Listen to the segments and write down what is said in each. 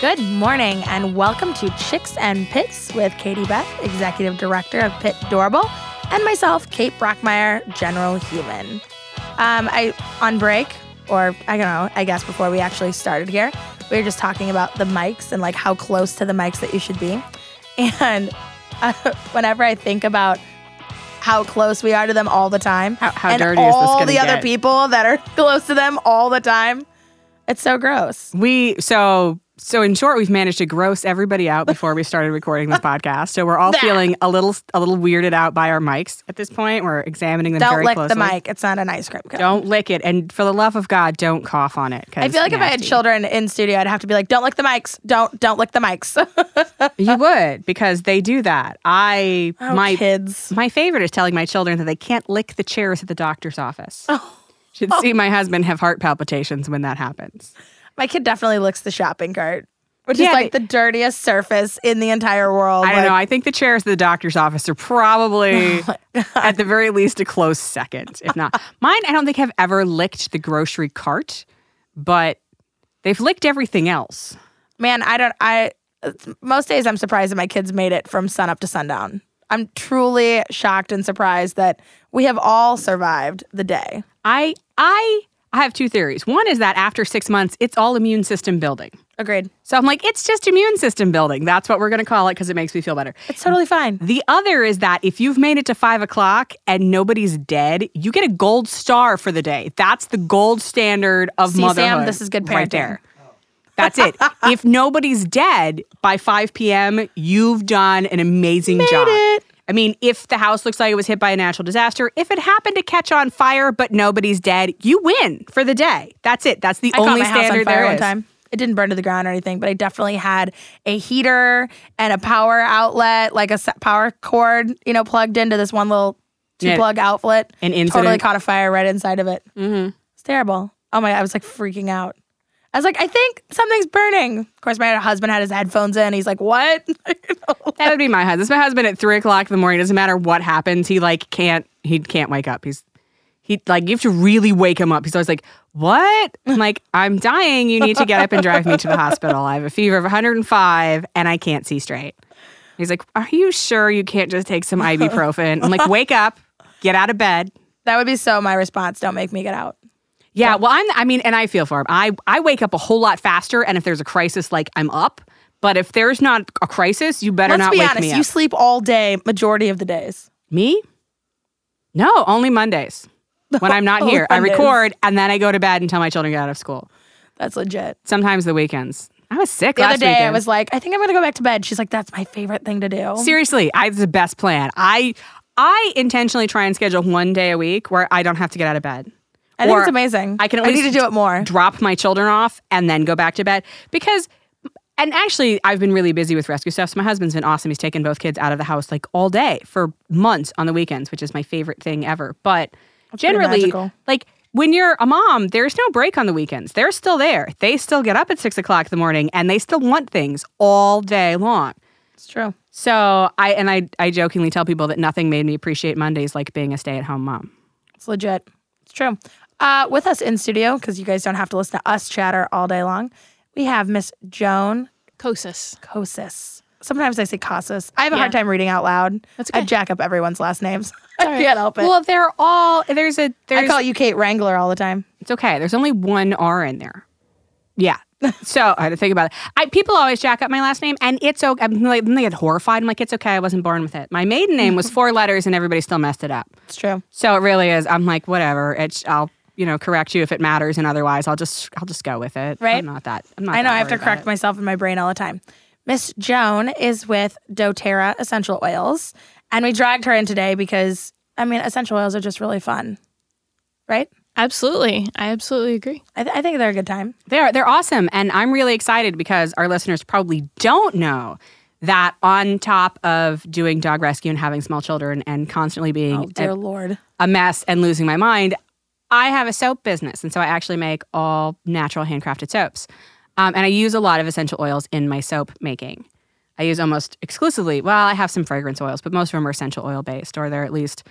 Good morning and welcome to Chicks and Pits with Katie Beth, Executive Director of Pit Doorbell, and myself, Kate Brockmeyer, General Human. Um, I on break, or I don't know, I guess before we actually started here, we were just talking about the mics and like how close to the mics that you should be. And uh, whenever I think about how close we are to them all the time, How- how and dirty is this all the other people that are close to them all the time, it's so gross. We so so in short, we've managed to gross everybody out before we started recording this podcast. So we're all Nah. feeling a little a little weirded out by our mics at this point. We're examining them Don't very lick closely. the mic. It's not an ice cream cone. Don't lick it, and for the love of God, don't cough on it. I feel like if I had children in studio, I'd have to be like, "Don't lick the mics. Don't don't lick the mics." you would because they do that. I Oh, my kids. my favorite is telling my children that they can't lick the chairs at the doctor's office. Oh. Should see my husband have heart palpitations when that happens. My kid definitely licks the shopping cart, which Yeah, is like the dirtiest surface in the entire world. I don't Like, know. I think the chairs of the doctor's office are probably, Oh at the very least, a close second, if not. Mine, I don't think have ever licked the grocery cart, but they've licked everything else. Man, I don't. I most days I'm surprised that my kids made it from sun up to sundown. I'm truly shocked and surprised that we have all survived the day. I, I, I have two theories. One is that after six months, it's all immune system building. Agreed. So I'm like, it's just immune system building. That's what we're going to call it because it makes me feel better. It's totally fine. The other is that if you've made it to five o'clock and nobody's dead, you get a gold star for the day. That's the gold standard of See, motherhood. Sam, this is good parenting. Right there. That's it. if nobody's dead by 5 p.m., you've done an amazing job. it. I mean, if the house looks like it was hit by a natural disaster, if it happened to catch on fire but nobody's dead, you win for the day. That's it. That's the I only caught my house on standard fire there one is. time. It didn't burn to the ground or anything, but I definitely had a heater and a power outlet, like a power cord, you know, plugged into this one little two Yeah. plug outlet. An Totally caught a fire right inside of it. Mm-hmm. It's terrible. Oh my! God, I was like freaking out. I was like, I think something's burning. Of course, my husband had his headphones in. He's like, "What?" You know? That would be my husband. It's my husband at three o'clock in the morning. Doesn't matter what happens. He like can't. He can't wake up. He's he like you have to really wake him up. He's always like, "What?" I'm like, "I'm dying. You need to get up and drive me to the hospital. I have a fever of 105 and I can't see straight." He's like, "Are you sure you can't just take some ibuprofen?" I'm like, "Wake up, get out of bed." that would be so my response. Don't make me get out. Yeah, well, I'm. I mean, and I feel for him. I I wake up a whole lot faster, and if there's a crisis, like I'm up. But if there's not a crisis, you better Let's not be wake honest. me You sleep all day, majority of the days. Me? No, only Mondays. When I'm not here, I record and then I go to bed until my children get out of school. That's legit. Sometimes the weekends. I was sick The last other day, I was like, I think I'm gonna go back to bed. She's like, That's my favorite thing to do. seriously. I it's the best plan. I I intentionally try and schedule one day a week where I don't have to get out of bed. I think it's amazing. I can I need to do it more. Drop my children off and then go back to bed because. And actually, I've been really busy with rescue stuff. So my husband's been awesome. He's taken both kids out of the house like all day for months on the weekends, which is my favorite thing ever. But pretty generally, like when you're a mom, there's no break on the weekends. They're still there. They still get up at six o'clock in the morning and they still want things all day long. It's true. So I and I I jokingly tell people that nothing made me appreciate Mondays like being a stay-at-home mom. It's legit. It's true. Uh, with us in studio, because you guys don't have to listen to us chatter all day long, we have Miss Joan Kosis. Kosis. Sometimes I say Casas. I have a Yeah. hard time reading out loud. That's I jack up everyone's last names. I can't help it. Well, they're all there's a there's I call you Kate Wrangler all the time. It's okay. There's only one R in there. Yeah. So I had to think about it. I people always jack up my last name, and it's okay. I'm like, then they get horrified. I'm like, it's okay. I wasn't born with it. My maiden name was four letters, and everybody still messed it up. It's true. So it really is. I'm like, whatever. It's I'll you know correct you if it matters, and otherwise I'll just I'll just go with it. Right. I'm not that. I'm not. I know that I have to correct it. myself in my brain all the time. Miss Joan is with doTERRA Essential Oils, and we dragged her in today because I mean, essential oils are just really fun, right? Absolutely. I absolutely agree. I, th- I think they're a good time. They're they're awesome, and I'm really excited because our listeners probably don't know that on top of doing dog rescue and having small children and constantly being Oh, a- dear Lord. a mess and losing my mind, I have a soap business. And so I actually make all natural handcrafted soaps. Um, and I use a lot of essential oils in my soap making. I use almost exclusively, well, I have some fragrance oils, but most of them are essential oil based, or they're at least,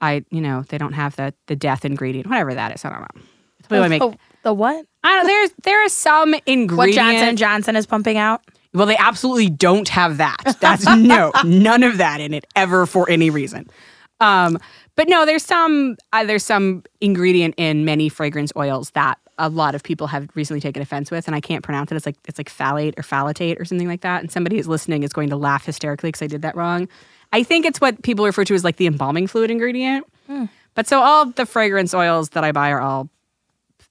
I, you know, they don't have the, the death ingredient, whatever that is. I don't know. Typically, I make. the, the what? I don't. There's there are some What. Johnson Johnson is pumping out? Well, they absolutely don't have that. That's no, none of that in it ever for any reason. Um, but no, there's some uh, there's some ingredient in many fragrance oils that a lot of people have recently taken offense with, and I can't pronounce it. It's like it's like phthalate or phthalatate or something like that. And somebody who's listening is going to laugh hysterically because I did that wrong. I think it's what people refer to as like the embalming fluid ingredient. But so all the fragrance oils that I buy are all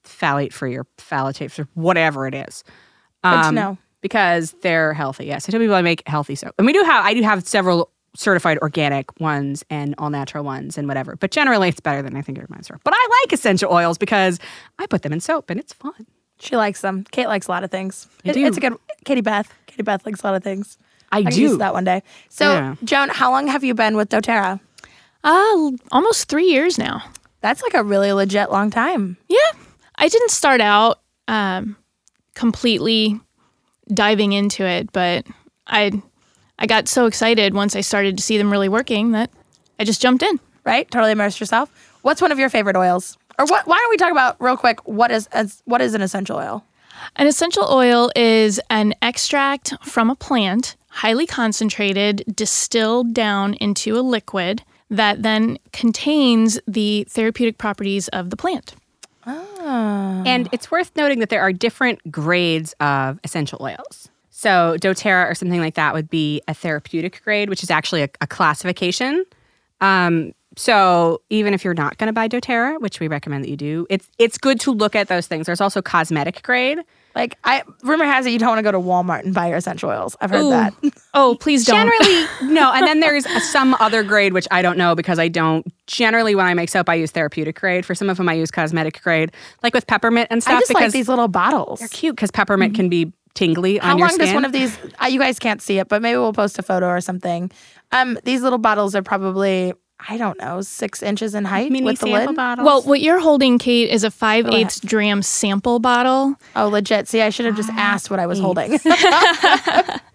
phthalate free or phthalatate free, whatever it is. Good to Um, know. because they're healthy. Yes, I tell people I make healthy soap, and we do have. I do have several certified organic ones and all natural ones and whatever. But generally, it's better than I think your mine are. But I like essential oils because I put them in soap and it's fun. She likes them. Kate likes a lot of things. I It- do. It's a good. Katie Beth. Katie Beth likes a lot of things. I, I do. use that one day. So, Yeah. Joan, how long have you been with DoTerra? Uh, almost three years now. That's like a really legit long time. Yeah. I didn't start out um, completely diving into it, but I I got so excited once I started to see them really working that I just jumped in. right? Totally immersed yourself. What's one of your favorite oils? Or what? Why don't we talk about real quick? What is as, what is an essential oil? An essential oil is an extract from a plant, highly concentrated, distilled down into a liquid that then contains the therapeutic properties of the plant. Oh. And it's worth noting that there are different grades of essential oils. So doTERRA or something like that would be a therapeutic grade, which is actually a, a classification. Um, so even if you're not going to buy doTERRA, which we recommend that you do, it's it's good to look at those things. There's also cosmetic grade. Like I rumor has it you don't want to go to Walmart and buy your essential oils. I've heard that. Oh, please don't. Generally, no. And then there's some other grade which I don't know because I don't. Generally, when I make soap, I use therapeutic grade. For some of them, I use cosmetic grade, like with peppermint and stuff. I just because like these little bottles. they're cute because peppermint can be tingly How on your long does one of these? Uh, you guys can't see it, but maybe we'll post a photo or something. Um, these little bottles are probably I don't know six inches in height mini with the sample lid. bottles? Well, what you're holding, Kate, is a 5 ahead. 8 dram sample bottle. Oh, legit. See, I should have just asked what I was holding.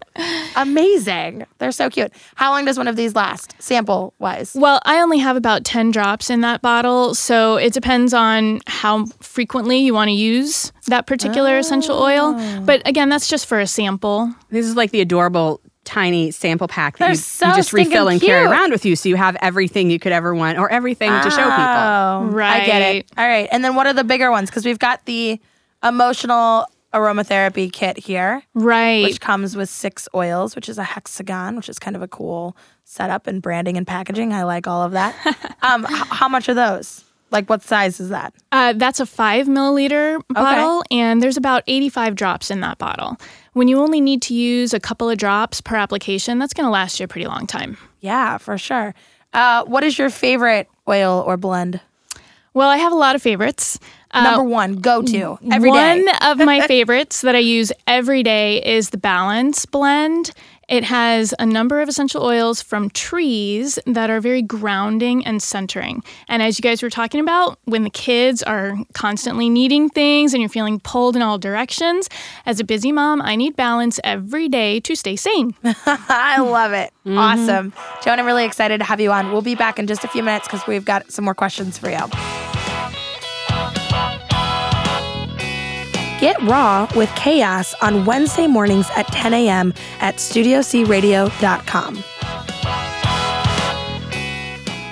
Amazing. They're so cute. How long does one of these last, sample wise? Well, I only have about 10 drops in that bottle, so it depends on how frequently you want to use that particular essential oil. Oh. But again, that's just for a sample. this is like the adorable tiny sample pack that you, so you just refill and carry around with you, so you have everything you could ever want or everything to show people. Oh, right. I get it. All right. And then what are the bigger ones? Because we've got the emotional aromatherapy kit here, Right. which comes with six oils, which is a hexagon, which is kind of a cool setup and branding and packaging. I like all of that. um, h- how much are those? Like, what size is that? Uh, that's a five milliliter bottle, and there's about 85 drops in that bottle. When you only need to use a couple of drops per application, that's going to last you a pretty long time. Yeah, for sure. Uh, what is your favorite oil or blend? Well, I have a lot of favorites. Uh, Number one, go to every day. One of my favorites that I use every day is the Balance blend. It has a number of essential oils from trees that are very grounding and centering. And as you guys were talking about, when the kids are constantly needing things and you're feeling pulled in all directions, as a busy mom, I need balance every day to stay sane. I love it. Awesome. Joan, I'm really excited to have you on. We'll be back in just a few minutes because we've got some more questions for you. Get raw with chaos on Wednesday mornings at 10 a.m. at studiocradio.com.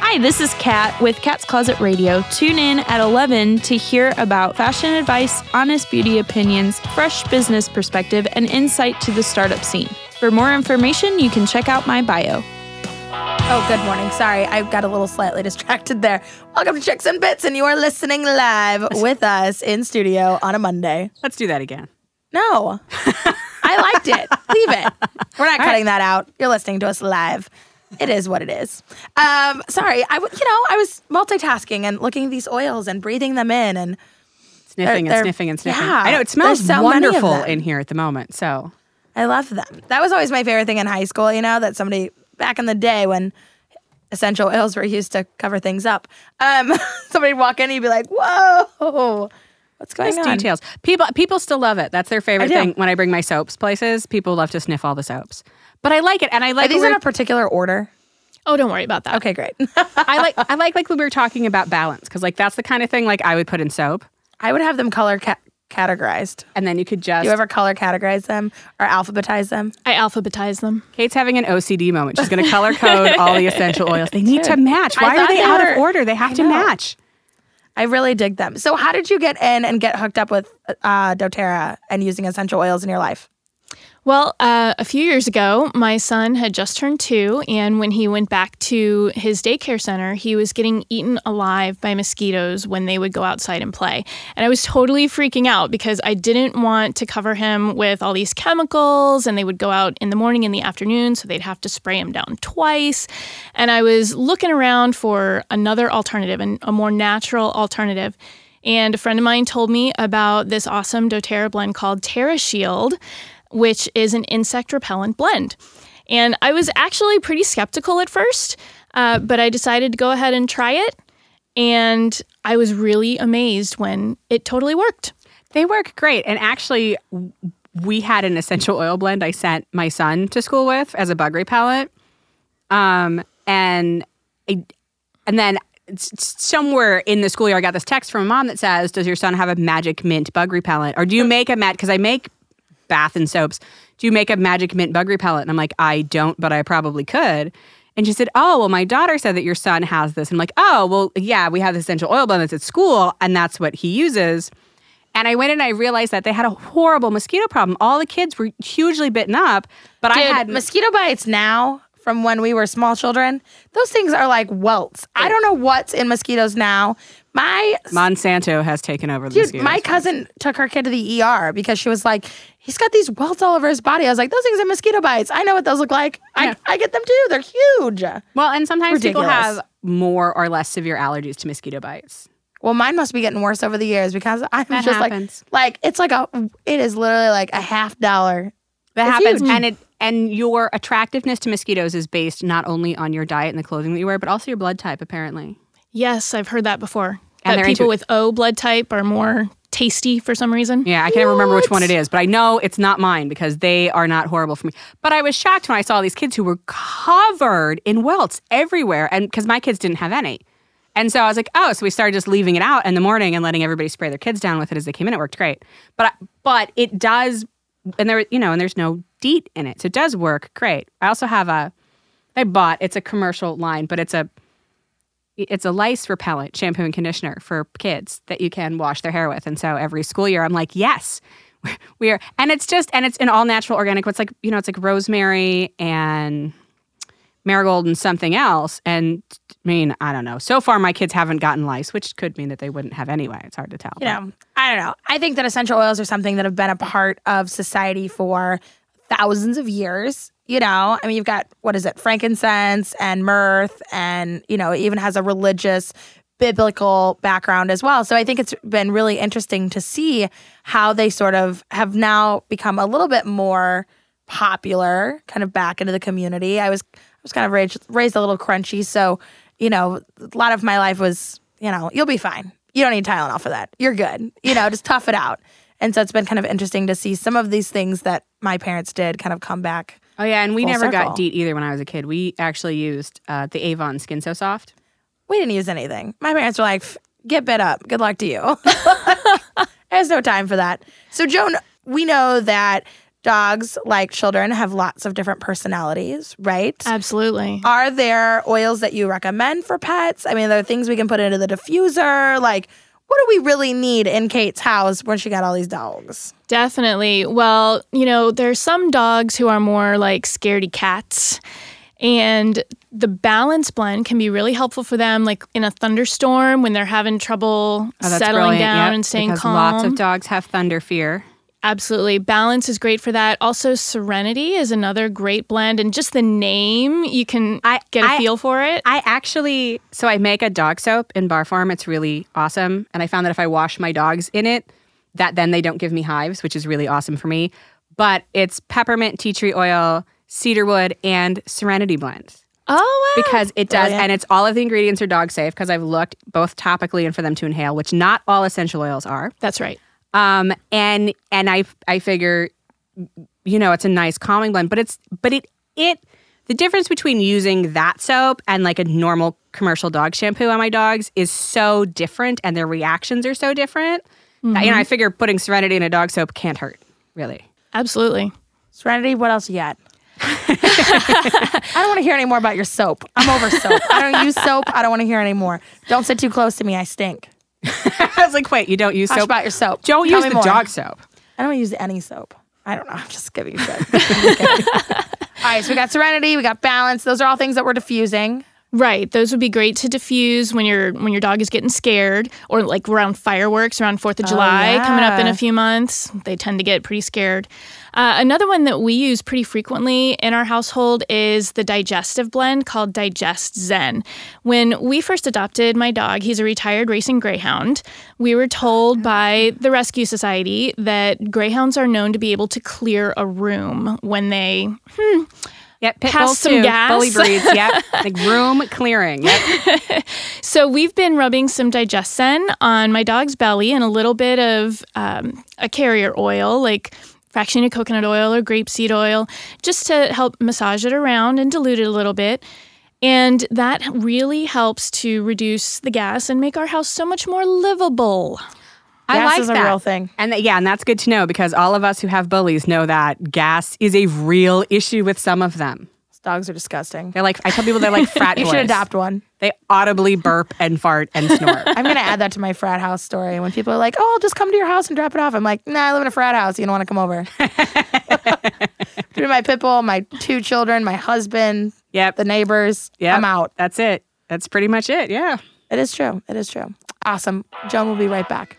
Hi, this is Kat with Cat's Closet Radio. Tune in at 11 to hear about fashion advice, honest beauty opinions, fresh business perspective, and insight to the startup scene. For more information, you can check out my bio. Oh, good morning. Sorry, I got a little slightly distracted there. Welcome to Chicks and Pits, and you are listening live with us in studio on a Monday. Let's do that again. No, I liked it. Leave it. We're not cutting that out. You're listening to us live. It is what it is. Um, sorry, I w- you know I was multitasking and looking at these oils and breathing them in, and Sniffing they're- and sniffing and sniffing. yeah, I know it smells so wonderful in here at the moment. So I love them. That was always my favorite thing in high school. You know that somebody back in the day when essential oils were used to cover things up. Um, somebody'd walk in and you'd be like, "Whoa, what's going nice on?" details. People people still love it. That's their favorite thing. When I bring my soaps places, people love to sniff all the soaps. But I like it, and I Are like these when in a particular order? Oh, don't worry about that. Okay, great. I like I like like when we were talking about balance because like that's the kind of thing like I would put in soap. I would have them color ca- categorized. and then you could just. Do you ever color categorize them or alphabetize them? I alphabetize them. Kate's having an OCD moment. She's going to color code all the essential oils. They need to match. Why are thought they they out were- of order? They have I to know. match. I really dig them. So, how did you get in and get hooked up with uh, DoTerra and using essential oils in your life? Well, uh, a few years ago, my son had just turned two, and when he went back to his daycare center, he was getting eaten alive by mosquitoes when they would go outside and play. And I was totally freaking out because I didn't want to cover him with all these chemicals, and they would go out in the morning and the afternoon, so they'd have to spray him down twice. And I was looking around for another alternative and a more natural alternative. And a friend of mine told me about this awesome doTERRA blend called Terra Shield, which is an insect repellent blend. And I was actually pretty skeptical at first, uh, but I decided to go ahead and try it. And I was really amazed when it totally worked. They work great. And actually, we had an essential oil blend I sent my son to school with as a bug repellent. Um, and I, and then somewhere in the school year, I got this text from a mom that says, "Does your son have a magic mint bug repellent, or do you make a mat? Because I make bath and soaps. Do you make a magic mint bug repellent?" And I'm like, "I don't, but I probably could." And she said, "Oh, well, my daughter said that your son has this." And I'm like, "Oh, well, yeah, we have the essential oil blend that's at school, and that's what he uses." And I went and I realized that they had a horrible mosquito problem. All the kids were hugely bitten up, but I had mosquito bites now from when we were small children. Those things are like welts. I don't know what's in mosquitoes now. My Monsanto has taken over the dude, mosquitoes. my cousin took her kid to the ER because she was like, he's got these welts all over his body. I was like, those things are mosquito bites. I know what those look like. Yeah. I, I get them too. They're huge. well, and sometimes people have more or less severe allergies to mosquito bites. Well, mine must be getting worse over the years because I'm That just happens. like, like it's like a, it is literally like a half dollar. That It's happens, huge. and it and your attractiveness to mosquitoes is based not only on your diet and the clothing that you wear, but also your blood type. Apparently, Yes, I've heard that before. And that people into- with O blood type are more tasty for some reason. yeah, I can't remember which one it is, but I know it's not mine because they are not horrible for me. But I was shocked when I saw these kids who were covered in welts everywhere, and because my kids didn't have any. And so I was like, oh, so we started just leaving it out in the morning and letting everybody spray their kids down with it as they came in. It worked great. But but it does, and there you know, and there's no DEET in it, so it does work great. I also have a, I bought it's a commercial line, but it's a, it's a lice repellent shampoo and conditioner for kids that you can wash their hair with. And so every school year, I'm like, yes, we are, and it's just, and it's an all natural organic. It's like you know, it's like rosemary and marigold and something else. And I mean, I don't know. So far, my kids haven't gotten lice, which could mean that they wouldn't have anyway. It's hard to tell. You know, I don't know. I think that essential oils are something that have been a part of society for thousands of years. You know, I mean, you've got what is it, frankincense and myrrh, and you know, it even has a religious, biblical background as well. So I think it's been really interesting to see how they sort of have now become a little bit more popular, kind of back into the community. I was was kind of raised raised a little crunchy, so you know, a lot of my life was, you know, you'll be fine. You don't need Tylenol for that. You're good. You know, just tough it out. And so it's been kind of interesting to see some of these things that my parents did kind of come back. Oh yeah, and we never circle. got DEET either when I was a kid. We actually used uh, the Avon Skin So Soft. We didn't use anything. My parents were like, get bit up. Good luck to you. There's no time for that. So, Joan, we know that dogs, like children, have lots of different personalities, right? Absolutely. Are there oils that you recommend for pets? I mean, there are there things we can put into the diffuser? Like, what do we really need in Kate's house when she got all these dogs? Definitely. Well, you know, there's some dogs who are more like scaredy cats. And the balance blend can be really helpful for them, like in a thunderstorm when they're having trouble Oh, settling brilliant. down Yep, and staying because calm. Lots of dogs have thunder fear. Absolutely. Balance is great for that. Also, Serenity is another great blend. And just the name, you can I- get a I- feel for it. I actually, so I make a dog soap in bar form. It's really awesome. And I found that if I wash my dogs in it, that then they don't give me hives, which is really awesome for me. But it's peppermint, tea tree oil, cedarwood, and serenity blend. oh, wow. Because it does, Brilliant. and it's all of the ingredients are dog safe because I've looked both topically and for them to inhale, which not all essential oils are. That's right. Um, and and I I figure, you know, it's a nice calming blend, but it's but it it the difference between using that soap and like a normal commercial dog shampoo on my dogs is so different, and their reactions are so different You know, I figure putting Serenity in a dog soap can't hurt, really. Absolutely. Serenity, what else you got? I don't want to hear any more about your soap. I'm over soap. I don't use soap. I don't want to hear any more. Don't sit too close to me. I stink. I was like, wait, you don't use Hush soap? about your soap. Don't Tell use the more. dog soap. I don't use any soap. I don't know. I'm just giving you shit. I'm all right, so we got serenity, we got balance. Those are all things that we're diffusing. Right. Those would be great to diffuse when your when your dog is getting scared or like around fireworks around 4th of oh, July coming up in a few months. They tend to get pretty scared. Uh, another one that we use pretty frequently in our household is the digestive blend called Digest Zen. When we first adopted my dog, he's a retired racing greyhound. We were told by the Rescue Society that greyhounds are known to be able to clear a room when they Yep, pit Pass some too. gas. Bully breeds. Yep, like room clearing. Yep. So we've been rubbing some DigestZen on my dog's belly and a little bit of um, a carrier oil, like fractionated coconut oil or grapeseed oil, just to help massage it around and dilute it a little bit. And that really helps to reduce the gas and make our house so much more livable. I Gas like is a that. real thing. And th- yeah, and that's good to know because all of us who have bullies know that gas is a real issue with some of them. Dogs are disgusting. They're like I tell people they're like frat You boys. should adopt one. They audibly burp and fart and snort. I'm gonna add that to my frat house story. When people are like, "Oh, I'll just come to your house and drop it off," I'm like, "Nah, I live in a frat house. You don't want to come over." Through my pit bull, my two children, my husband, Yep. the neighbors. Yep. I'm out. That's it. That's pretty much it. Yeah. It is true. It is true. Awesome. Joan will be right back.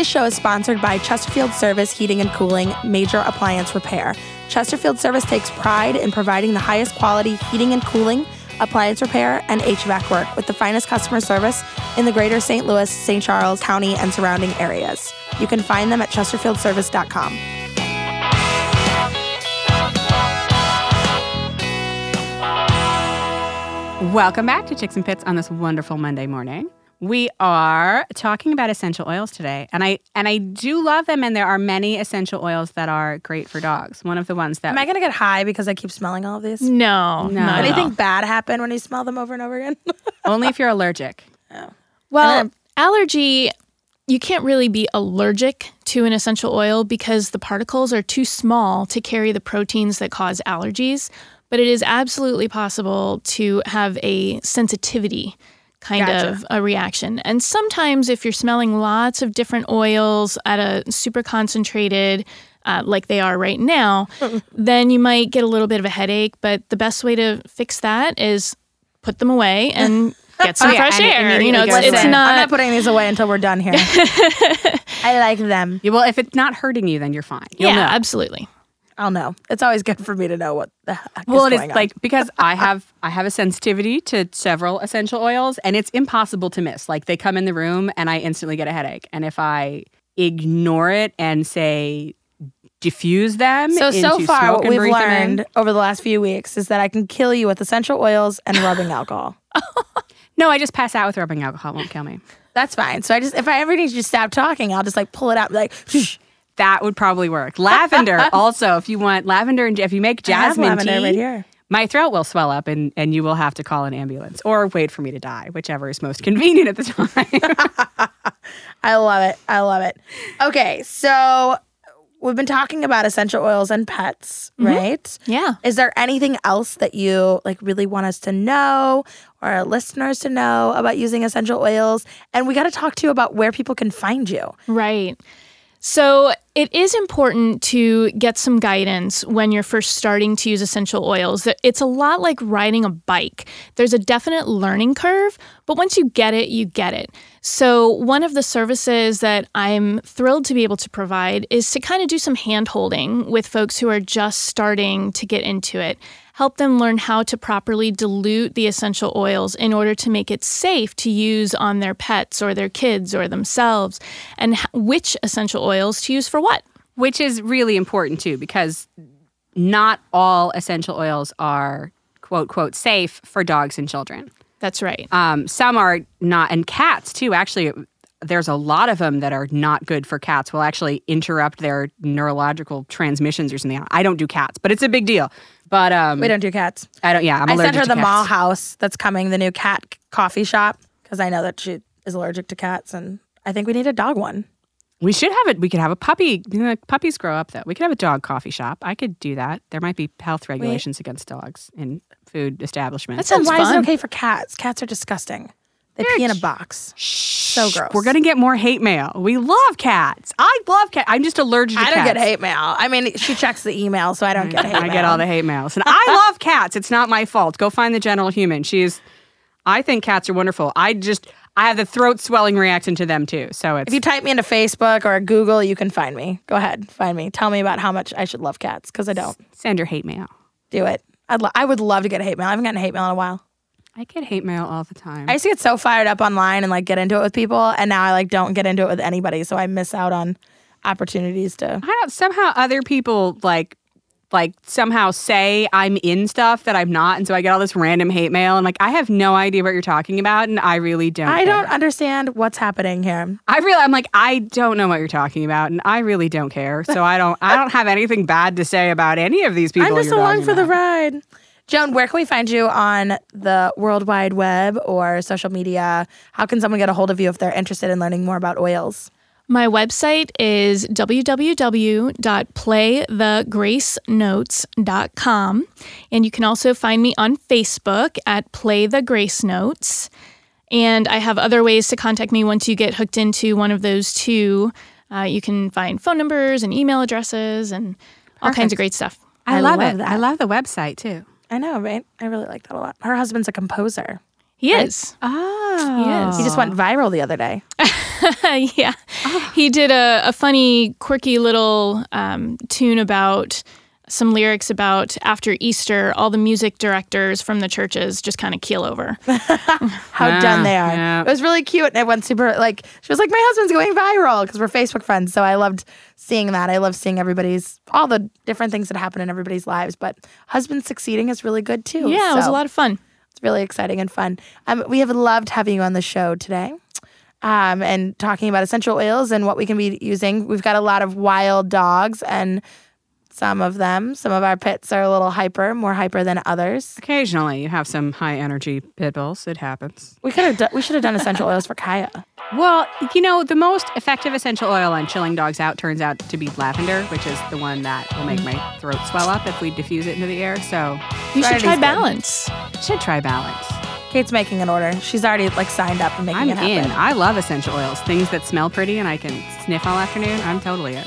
This show is sponsored by Chesterfield Service Heating and Cooling Major Appliance Repair. Chesterfield Service takes pride in providing the highest quality heating and cooling, appliance repair, and HVAC work with the finest customer service in the greater St. Louis, St. Charles County, and surrounding areas. You can find them at chesterfieldservice.com. Welcome back to Chicks and Pits on this wonderful Monday morning. We are talking about essential oils today, and I and I do love them. And there are many essential oils that are great for dogs. One of the ones that Am I gonna get high because I keep smelling all of these? No, No. not at Anything all. bad happen when you smell them over and over again? only if you're allergic. Oh. Well, And allergy, you can't really be allergic to an essential oil because the particles are too small to carry the proteins that cause allergies. But it is absolutely possible to have a sensitivity kind Gotcha. of a reaction. And sometimes, if you're smelling lots of different oils at a super concentrated, uh, like they are right now, then you might get a little bit of a headache. But the best way to fix that is put them away and get some Oh, yeah, fresh and air. You know, it's, it's not. I'm not putting these away until we're done here. I like them. Yeah, well, if it's not hurting you, then you're fine. You'll yeah, know. absolutely. I'll know. It's always good for me to know what the heck Well, is it is going on. like because I have I have a sensitivity to several essential oils, and it's impossible to miss. Like they come in the room, and I instantly get a headache. And if I ignore it and say diffuse them, So so far, what we've learned over the last few weeks is that I can kill you with essential oils and rubbing alcohol. No, I just pass out with rubbing alcohol. It won't kill me. That's fine. So I just if I ever need you to stop talking, I'll just like pull it out, and be like, Shh. That would probably work. Lavender, also, if you want lavender and if you make I have jasmine lavender tea, right here. my throat will swell up and, and you will have to call an ambulance or wait for me to die, whichever is most convenient at the time. I love it. I love it. Okay, so we've been talking about essential oils and pets, mm-hmm. right? Yeah. Is there anything else that you like really want us to know or our listeners to know about using essential oils? And we got to talk to you about where people can find you. Right. So it is important to get some guidance when you're first starting to use essential oils. It's a lot like riding a bike. There's a definite learning curve, but once you get it, you get it. So one of the services that I'm thrilled to be able to provide is to kind of do some hand holding with folks who are just starting to get into it. Help them learn how to properly dilute the essential oils in order to make it safe to use on their pets or their kids or themselves, and which essential oils to use for what. Which is really important too, because not all essential oils are quote, quote, safe for dogs and children. That's right. Um, some are not, and cats too. Actually, there's a lot of them that are not good for cats. Will actually interrupt their neurological transmissions or something. I don't do cats, but it's a big deal. But um, We don't do cats. I don't. Yeah, I'm I allergic sent her to the cats. mall house that's coming, the new cat c- coffee shop, because I know that she is allergic to cats, and I think we need a dog one. We should have it. We could have a puppy. You know, puppies grow up though. We could have a dog coffee shop. I could do that. There might be health regulations against dogs in food establishments. That sounds why is it fun. okay for cats? Cats are disgusting. They pee in a box. So gross. We're gonna get more hate mail. We love cats. I love cats. I'm just allergic to cats. I cats. don't get hate mail. I mean, she checks the email, so I don't get hate mail. I mail. get all the hate mails, and I love cats. It's not my fault. Go find the general human. She's. I think cats are wonderful. I just I have the throat swelling reaction to them too. So it's If you type me into Facebook or Google, you can find me. Go ahead, find me. Tell me about how much I should love cats, because I don't. send your hate mail. Do it. I'd lo- I would love to get a hate mail. I haven't gotten hate mail in a while. I get hate mail all the time. I used to get so fired up online and like get into it with people, and now I like don't get into it with anybody, so I miss out on opportunities to. I don't somehow other people like like somehow say I'm in stuff that I'm not and so I get all this random hate mail and like I have no idea what you're talking about and I really don't I care. don't understand what's happening here. I really I'm like I don't know what you're talking about and I really don't care so I don't I don't have anything bad to say about any of these people I'm just along for the ride. Joan, where can we find you on the World Wide Web or social media? How can someone get a hold of you if they're interested in learning more about oils? My website is www.playthegracenotes.com. And you can also find me on Facebook at Play the Grace Notes. And I have other ways to contact me once you get hooked into one of those two. Uh, you can find phone numbers and email addresses and all kinds of great stuff. I, I love, love it that. I love the website too I know, right? I really like that a lot. Her husband's a composer. He is. Oh Yes. He just went viral the other day. yeah. He did a, a funny, quirky little um, tune about some lyrics about after Easter, all the music directors from the churches just kind of keel over. How Yeah, done they are. yeah. It was really cute. And it went super, like, she was like, my husband's going viral because we're Facebook friends. So I loved seeing that. I love seeing everybody's, all the different things that happen in everybody's lives. But husband succeeding is really good too. Yeah, it was a lot of fun. It's really exciting and fun. Um, we have loved having you on the show today. Um, and talking about essential oils and what we can be using. We've got a lot of wild dogs, and some of them, some of our pits are a little hyper, more hyper than others. Occasionally you have some high energy pit bulls it happens We could have, do- we should have done essential oils for Kaya. Well, you know, the most effective essential oil on chilling dogs out turns out to be lavender, which is the one that will make my throat swell up if we diffuse it into the air. So You should Variety's try good. balance. should try balance. Kate's making an order. She's already like signed up and making I'm it happen. in. I love essential oils. Things that smell pretty and I can sniff all afternoon. I'm totally in.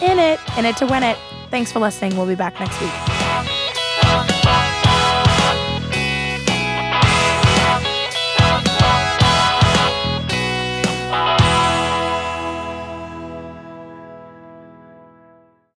In it, in it to win it. Thanks for listening. We'll be back next week.